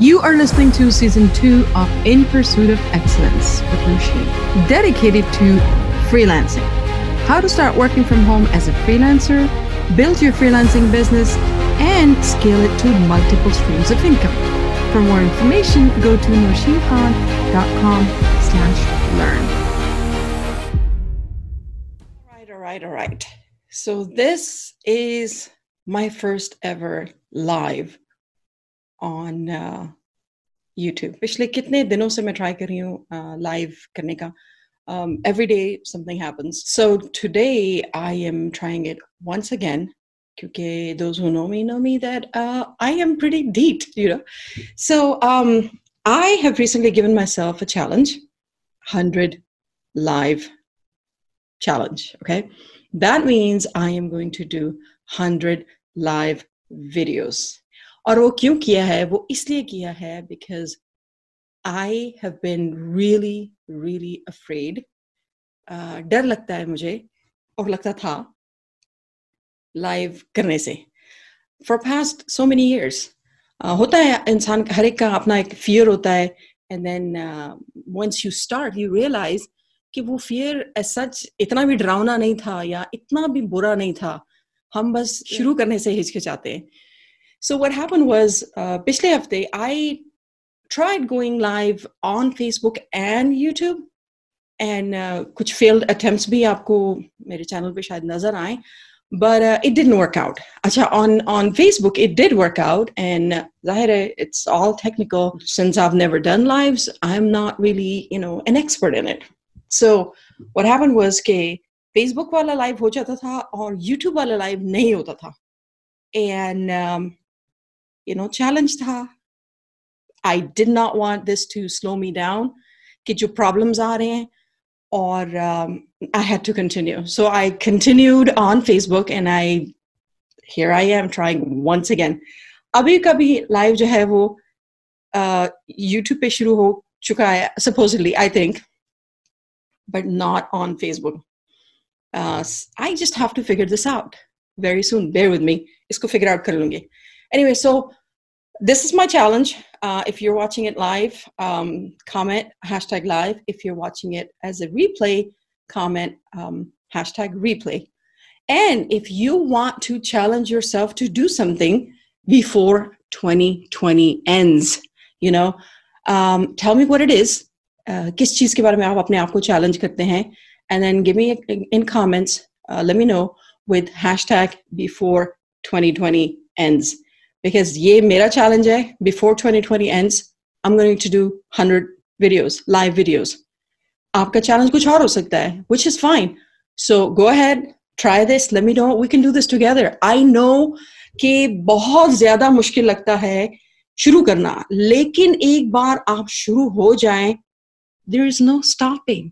You are listening to season two of In Pursuit of Excellence with Nusheen, dedicated to freelancing. How to start working from home as a freelancer, build your freelancing business, and scale it to multiple streams of income. For more information, go to nosheenkhan.com slash learn. All right, all right, all right. So this is my first ever live on YouTube uh, पिछले कितने दिनों से मैं try कर रही हूँ live uh, करने का um, every day something happens so today i am trying it once again because those who know me know me that uh, i am pretty deep you know so um, i have recently given myself a challenge 100 live challenge okay that means i am going to do 100 live videos और वो क्यों किया है? वो इसलिए किया है because I have been really really afraid डर लगता है मुझे और लगता था लाइव करने से। For past so many years होता है इंसान हर एक का अपना एक फियर होता है and then once you start you realise कि वो फियर एज सच इतना भी डरावना नहीं था या इतना भी बुरा नहीं था। हम बस शुरू करने से हिचकिचाते। हैं So what happened was, uh, पिछले हफ्ते I tried going live on Facebook and YouTube, and uh, कुछ failed attempts भी आपको मेरे channel पे शायद नजर आए, but uh, it didn't work out. अच्छा on on Facebook it did work out, and uh, it's all technical. Since I've never done lives, I'm not really you know an expert in it. So what happened was कि Facebook वाला live हो जाता था और YouTube वाला live नहीं होता था, and um, you know challenge tha i did not want this to slow me down कि जो problems आ रहे हैं और um, I had to continue. So I continued on Facebook and I here I am trying once again. अभी कभी live जो है वो uh, YouTube पे शुरू हो चुका है supposedly I think but not on Facebook. Uh, I just have to figure this out very soon. Bear with me. इसको figure out कर लूँगी. Anyway, so this is my challenge. Uh, if you're watching it live, um, comment hashtag live. If you're watching it as a replay, comment um, hashtag replay. And if you want to challenge yourself to do something before 2020 ends, you know, um, tell me what it is. Uh, किस चीज के बारे में आप अपने आप को challenge करते हैं and then give me in comments uh, let me know with hashtag before 2020 ends because ye mera challenge hai before 2020 ends i'm going to do 100 videos live videos aapka challenge kuch aur ho sakta hai which is fine so go ahead try this let me know we can do this together i know कि बहुत ज़्यादा मुश्किल लगता है शुरू करना लेकिन एक बार आप शुरू हो जाएँ there is no stopping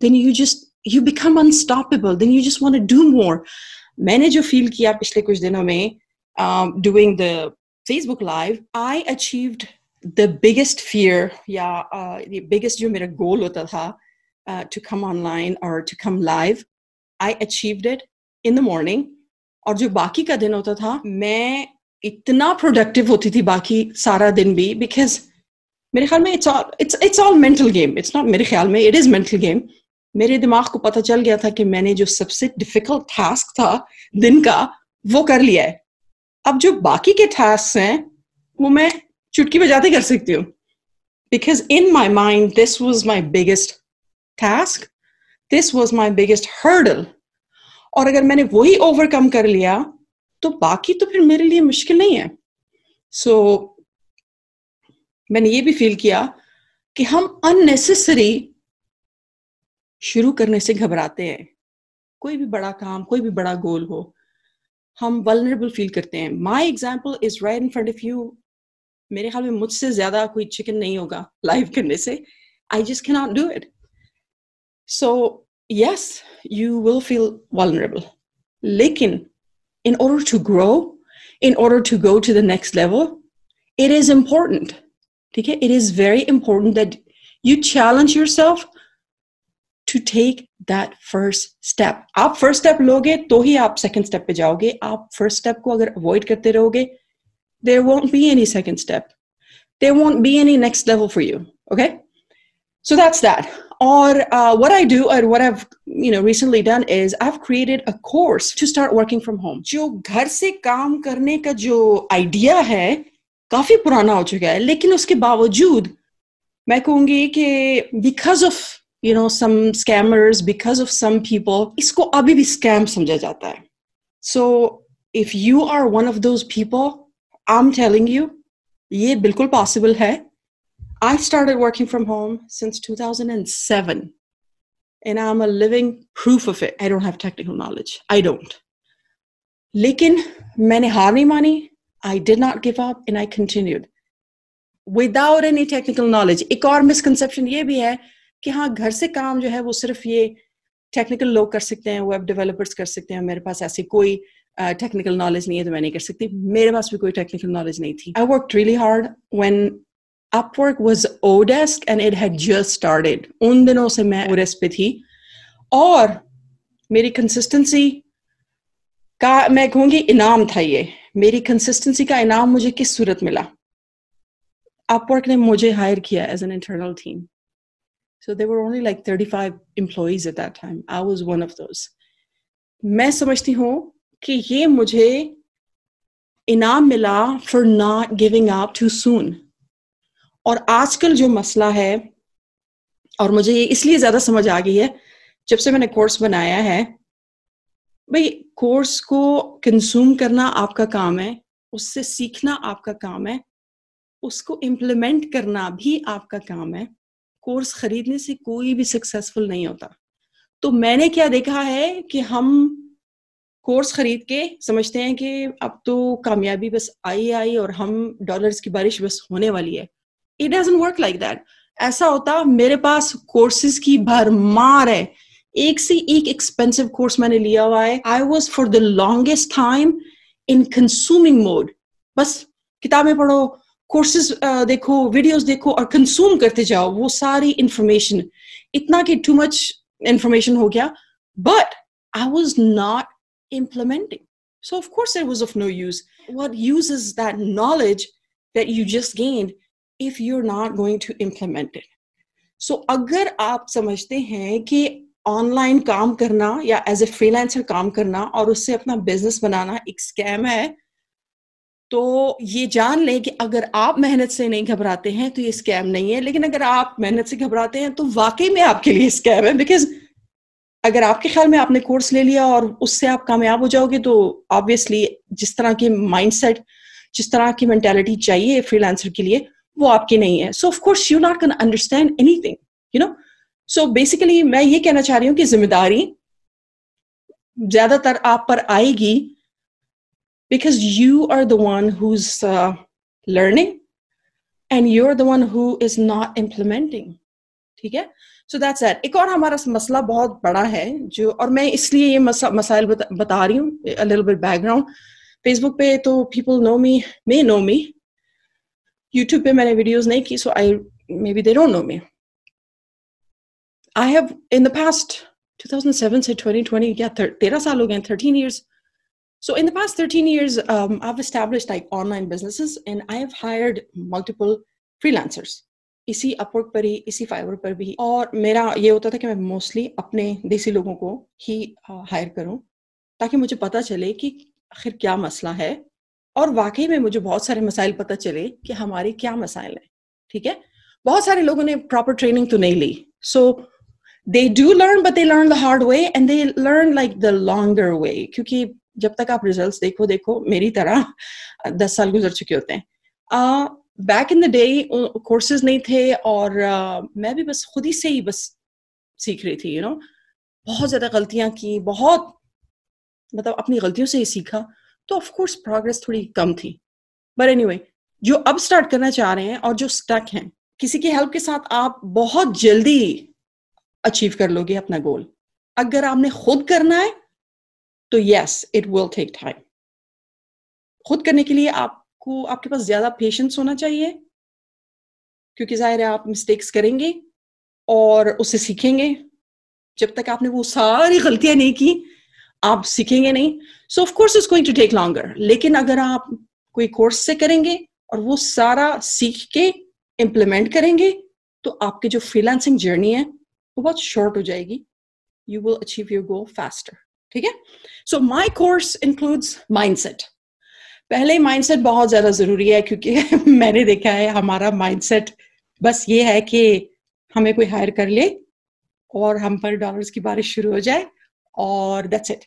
then you just you become unstoppable then you just want to do more मैंने जो फील किया पिछले कुछ दिनों में um, doing the Facebook Live, I achieved the biggest fear, yeah, uh, the biggest जो मेरा goal होता था uh, to come online or to come live. I achieved it in the morning. और जो बाकी का दिन होता था मैं इतना प्रोडक्टिव होती थी बाकी सारा दिन भी बिकॉज़ मेरे ख्याल में it's all it's it's all mental game it's not मेरे ख्याल में इट इज़ मेंटल गेम मेरे दिमाग को पता चल गया था कि मैंने जो सबसे डिफ़िकल्ट टास्क था दिन का वो कर लिया है अब जो बाकी के टास्क हैं वो मैं चुटकी बजाते कर सकती हूँ। Because in my mind this was my biggest task this was my biggest hurdle और अगर मैंने वही ओवरकम कर लिया तो बाकी तो फिर मेरे लिए मुश्किल नहीं है। सो so, मैंने ये भी फील किया कि हम अननेसेसरी शुरू करने से घबराते हैं। कोई भी बड़ा काम कोई भी बड़ा गोल हो हम वलनरेबल फील करते हैं my example is right in front of you मेरे ख्याल में मुझसे ज्यादा कोई चिकन नहीं होगा लाइव करने से I just can not do it so yes you will feel vulnerable लेकिन in order to grow in order to go to the next level it is important okay it is very important that you challenge yourself to take that first step आप first step लोगे तो ही आप second step पे जाओगे आप first step को अगर avoid करते रहोगे there won't be any second step there won't be any next level for you. Okay? So that's that. Or uh, what I do, or what I've you know recently done is I've created a course to start working from home. जो घर से काम करने का जो idea है काफ़ी पुराना हो चुका है लेकिन उसके बावजूद मैं कहूँगी कि because of you know some scammers, because of some people, इसको अभी भी scam समझा जाता है. So if you are one of those people, I'm telling you, ये बिल्कुल possible है. I started working from home since 2007, and I'm a living proof of it. I don't have technical knowledge. I don't. Lekin मैंने हार नहीं मानी. I did not give up and I continued. Without any technical knowledge. एक और misconception ये भी है कि हाँ घर से काम जो है वो सिर्फ़ ये टेक्निकल लोग कर सकते हैं वेब डेवलपर्स कर सकते हैं। मेरे पास ऐसी कोई टेक्निकल uh, नॉलेज नहीं है तो मैं नहीं कर सकती। मेरे पास भी कोई टेक्निकल नॉलेज नहीं थी। I work really hard when Upwork was Odesk and it had just started. उन दिनों से मैं Odesk पे थी। और मेरी कंसिस्टेंसी का मैं कहूँगी इनाम था ये। मेरी कंसिस्टेंसी का इनाम मुझे किस सूरत मिला? अपवर्क ने मुझे हायर किया as an internal team So there were only, like 35 employees at that time. I was one of those. मैं समझती हूँ कि ये मुझे इनाम मिला for not giving up too soon. और आजकल जो मसला है, और मुझे ये इसलिए ज़्यादा समझ आ गई है, जब से मैंने कोर्स बनाया है, भाई कोर्स को कंज्यूम करना आपका काम है, उससे सीखना आपका काम है, उसको इम्प्लीमेंट करना भी आपका काम है कोर्स खरीदने से कोई भी सक्सेसफुल नहीं होता। तो मैंने क्या देखा है कि हम कोर्स खरीद के समझते हैं कि अब तो कामयाबी बस आई आई और हम डॉलर्स की बारिश बस होने वाली है। It doesn't work like that ऐसा होता, मेरे पास कोर्सेज की भरमार है। एक से एक एक्सपेंसिव कोर्स मैंने लिया हुआ है। I was for the longest time in consuming mode बस किताबें पढ़ो कोर्सेज uh, देखो वीडियोस देखो और कंज्यूम करते जाओ वो सारी इंफॉर्मेशन इतना कि टू मच इंफॉर्मेशन हो गया but I was not implementing. So, of course, it was of no use. What uses that knowledge that you just gained if you're not going to implement it so agar aap samajhte hain ki online काम करना या as a freelancer काम करना और उससे अपना business बनाना एक scam है तो ये जान लें कि अगर आप मेहनत से नहीं घबराते हैं तो ये स्कैम नहीं है। लेकिन अगर आप मेहनत से घबराते हैं तो वाकई में आपके लिए स्कैम है। बिकॉज़ अगर आपके ख्याल में आपने कोर्स ले लिया और उससे आप कामयाब हो जाओगे तो ऑब्वियसली जिस तरह की माइंडसेट जिस तरह की मेंटेलिटी चाहिए फ्रीलांसर के लिए, वो आपकी नहीं है। So of course you not can understand anything you know so basically मैं ये कहना चाह रही हूँ कि ज़िम्मेदारी ज़्यादातर आप पर आएगी because you are the one who is learning and you are the one who is not implementing ठीक है सो दैट्स एट एक और हमारा मसला बहुत बड़ा है जो और मैं इसलिए ये मसा, मसाइल बता, बता रही हूँ लिटिल बिट बैकग्राउंड फेसबुक पे तो people know me may know me YouTube पे मैंने videos नहीं की so I maybe they don't know me. I have in the past 2007 to 2020 yeah 13 साल हो गए 13 years. So in the past 13 years um, I've established like online businesses and I have hired multiple freelancers. इसी Upwork पर ही इसी fibre पर भी। और मेरा ये होता था कि मैं मोस्टली अपने देसी लोगों को ही हायर करूँ ताकि मुझे पता चले कि आखिर क्या मसला है और वाकई में मुझे बहुत सारे मसाइल पता चले कि हमारे क्या मसाइल हैं ठीक है? बहुत सारे लोगों ने प्रॉपर ट्रेनिंग तो नहीं ली। So they do learn but they learn the hard way and they learn like the longer way क्योंकि जब तक आप रिजल्ट्स देखो देखो मेरी तरह दस साल गुजर चुके होते हैं। Back in the day courses नहीं थे और uh, मैं भी बस खुद ही से ही बस सीख रही थी यू you नो know? बहुत ज़्यादा गलतियाँ की बहुत मतलब अपनी गलतियों से ही सीखा तो ऑफकोर्स प्रोग्रेस थोड़ी कम थी। बट एनी anyway, जो अब स्टार्ट करना चाह रहे हैं और जो स्टक हैं किसी की हेल्प के साथ आप बहुत जल्दी अचीव कर लोगे अपना गोल अगर आपने खुद करना है तो yes it will take time खुद करने के लिए आपको, आपके पास ज़्यादा पेशेंस होना चाहिए, क्योंकि ज़ाहिर है आप मिस्टेक्स करेंगे और उससे सीखेंगे। जब तक आपने वो सारी गलतियाँ नहीं की, आप सीखेंगे नहीं। So of course is going to take longer लेकिन अगर आप कोई कोर्स से करेंगे और वो सारा सीख के इम्प्लीमेंट करेंगे तो आपकी जो फ्रीलांसिंग जर्नी है, वो बहुत शॉर्ट हो जाएगी। You will achieve your goal faster ठीक है? So my course includes mindset पहले माइंडसेट बहुत ज़्यादा ज़रूरी है क्योंकि मैंने देखा है हमारा माइंडसेट बस ये है कि हमें कोई हायर कर ले और हम पर डॉलर्स की बारिश शुरू हो जाए और दैट्स इट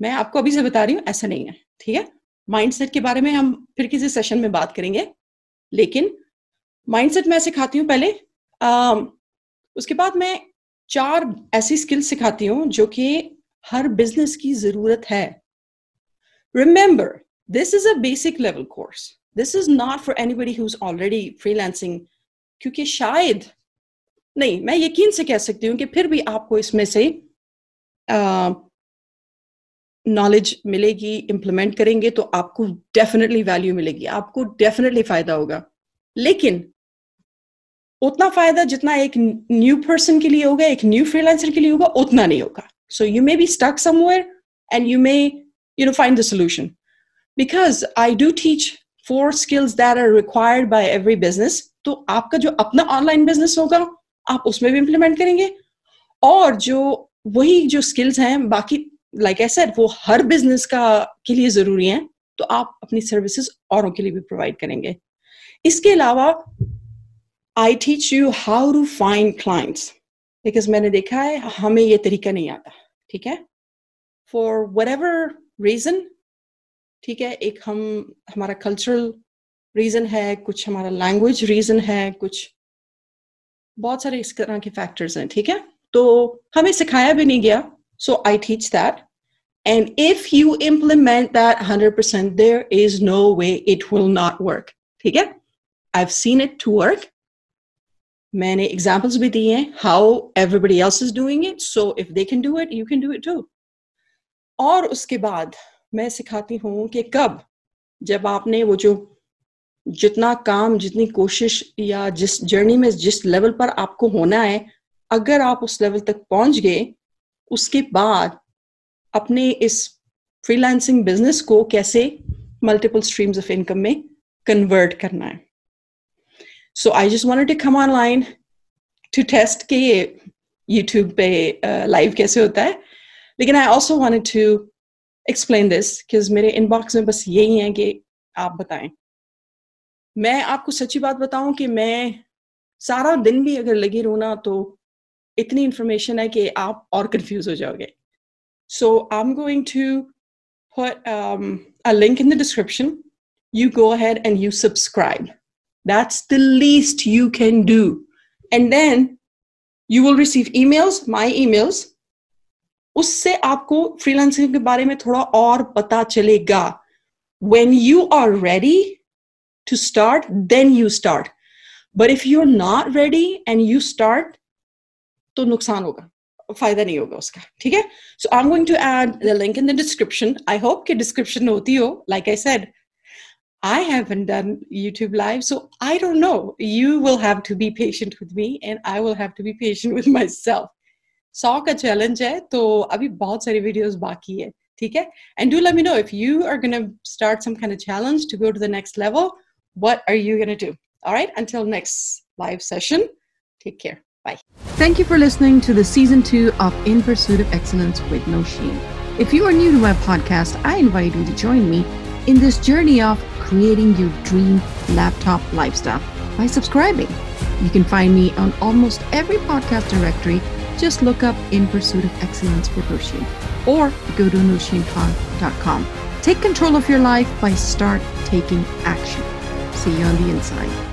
मैं आपको अभी से बता रही हूँ ऐसा नहीं है ठीक है? माइंडसेट के बारे में हम फिर किसी सेशन में बात करेंगे लेकिन माइंडसेट मैं सिखाती हूँ पहले आ, उसके बाद मैं चार ऐसी स्किल्स सिखाती हूँ जो कि हर बिज़नेस की ज़रूरत है। Remember this is a basic level course this is not for anybody who is already freelancing क्योंकि शायद, नहीं, मैं यकीन से कह सकती हूँ कि फिर भी आपको इसमें से नॉलेज मिलेगी इम्प्लीमेंट करेंगे तो आपको डेफिनेटली वैल्यू मिलेगी, आपको डेफिनेटली फ़ायदा होगा। लेकिन, उतना फ़ायदा जितना एक न्यू पर्सन के लिए होगा, एक न्यू फ्रीलांसर के लिए होगा, उतना नहीं होगा। So you may be stuck somewhere and you may you know find the solution because I do teach four skills that are required by every business तो आपका जो अपना ऑनलाइन बिज़नेस होगा, आप उसमें भी इम्प्लीमेंट करेंगे। और जो वही जो स्किल्स हैं, बाकी लाइक like सेड वो हर बिज़नेस का, के लिए ज़रूरी हैं। तो आप अपनी सर्विसेज़ औरों के लिए भी प्रोवाइड करेंगे। इसके अलावा I teach you how to find clients because मैंने देखा है, हमें ये तरीका नहीं आता। ठीक है? फॉर वट रीजन ठीक है, एक हम, हमारा कल्चरल रीजन है, कुछ हमारा लैंग्वेज रीजन है, कुछ बहुत सारे इस तरह के फैक्टर्स हैं, ठीक है? तो हमें सिखाया भी नहीं गया so I teach that and if you implement that hundred percent there is no way it will not work ठीक है? I seen it to work मैंने एग्जाम्पल्स भी दिए हैं how everybody else is doing it so if they can do it you can do it too और उसके बाद मैं सिखाती हूँ कि कब, जब आपने वो जो जितना काम, जितनी कोशिश या जिस जर्नी में, जिस लेवल पर आपको होना है, अगर आप उस लेवल तक पहुँच गए, उसके बाद अपने इस फ्रीलांसिंग बिज़नेस को कैसे मल्टीपल स्ट्रीम्स ऑफ़ इनकम में कन्वर्ट करना है। So I just wanted to come online to test के ये यूट्यूब पे लाइव uh, कैसे होता है लेकिन I also wanted to explain this कि मेरे इनबॉक्स में बस यही है कि आप बताएँ मैं आपको सच्ची बात बताऊँ कि मैं सारा दिन भी अगर लगी रहूँ ना तो इतनी इंफॉर्मेशन है कि आप और कंफ्यूज हो जाओगे I am going to put um, a link in the description. You go ahead and you subscribe. That's the least you can do. And then you will receive emails, my emails. उससे आपको freelancing के बारे में थोड़ा और पता चलेगा when you are ready to start, then you start. But if you're not ready and you start, तो नुकसान होगा फायदा नहीं होगा उसका ठीक है so I am going to add the link in the description I hope कि डिस्क्रिप्शन होती हो like I said I haven't done YouTube live, so I don't know. You will have to be patient with me, and I will have to be patient with myself. सौ का challenge है तो अभी बहुत सारी videos बाकी है ठीक है and do let me know if you are gonna start some kind of challenge to go to the next level what are you going to do? All right, until next live session, take care. Bye. Thank you for listening to the season two of In Pursuit of Excellence with Nosheen. If you are new to my podcast, I invite you to join me in this journey of creating your dream laptop lifestyle by subscribing. You can find me on almost every podcast directory. Just look up In Pursuit of Excellence with Nosheen or go to nosheenkhan.com. Take control of your life by start taking action. See you on the inside.